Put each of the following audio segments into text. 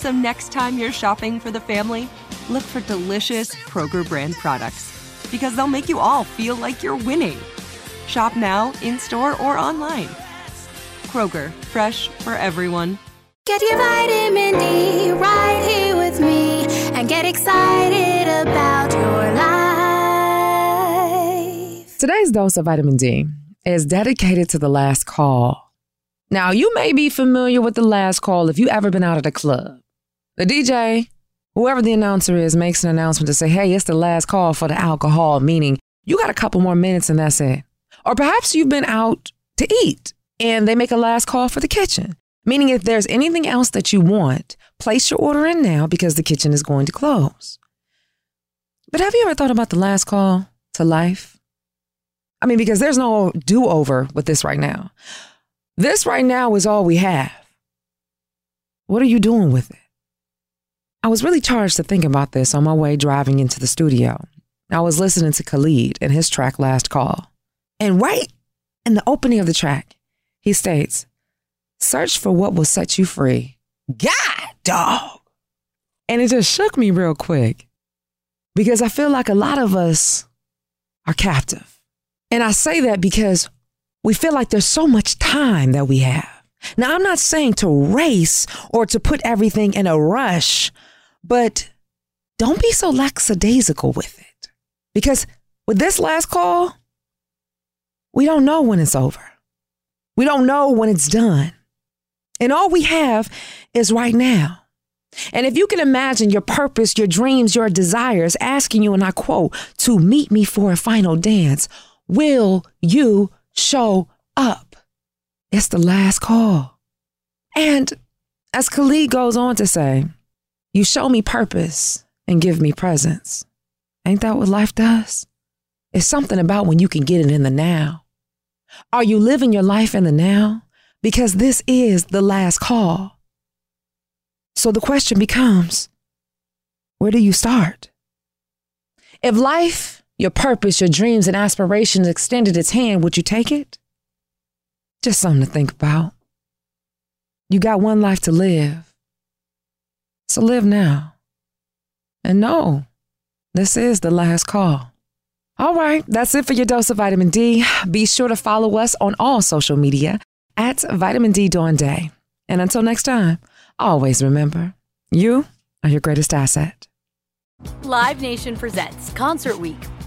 So next time you're shopping for the family, look for delicious Kroger brand products because they'll make you all feel like you're winning. Shop now, in store, or online. Kroger, fresh for everyone. Get your vitamin D right here with me and get excited about your life. Today's dose of vitamin D is dedicated to the last call. Now, you may be familiar with the last call if you ever been out at a club. The DJ, whoever the announcer is, makes an announcement to say, hey, it's the last call for the alcohol, meaning you got a couple more minutes and that's it. Or perhaps you've been out to eat and they make a last call for the kitchen, meaning if there's anything else that you want, place your order in now because the kitchen is going to close. But have you ever thought about the last call to life? I mean, because there's no do over with this right now. This right now is all we have. What are you doing with it? I was really charged to think about this on my way driving into the studio. I was listening to Khalid and his track Last Call. And right in the opening of the track, he states, Search for what will set you free. God, dog. And it just shook me real quick because I feel like a lot of us are captive. And I say that because we feel like there's so much time that we have. Now, I'm not saying to race or to put everything in a rush, but don't be so lackadaisical with it. Because with this last call, we don't know when it's over. We don't know when it's done. And all we have is right now. And if you can imagine your purpose, your dreams, your desires asking you, and I quote, to meet me for a final dance, will you show up? It's the last call. And as Khalid goes on to say, you show me purpose and give me presence. Ain't that what life does? It's something about when you can get it in the now. Are you living your life in the now? Because this is the last call. So the question becomes where do you start? If life, your purpose, your dreams, and aspirations extended its hand, would you take it? Just something to think about. You got one life to live. So live now. And no, this is the last call. All right, that's it for your dose of vitamin D. Be sure to follow us on all social media at Vitamin D Dawn Day. And until next time, always remember you are your greatest asset. Live Nation presents Concert Week.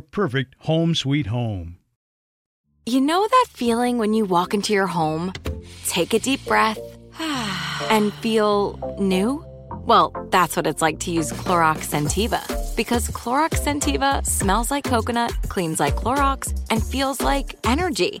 perfect home sweet home. You know that feeling when you walk into your home, take a deep breath, and feel new? Well, that's what it's like to use Clorox Scentiva. Because Clorox Scentiva smells like coconut, cleans like Clorox, and feels like energy.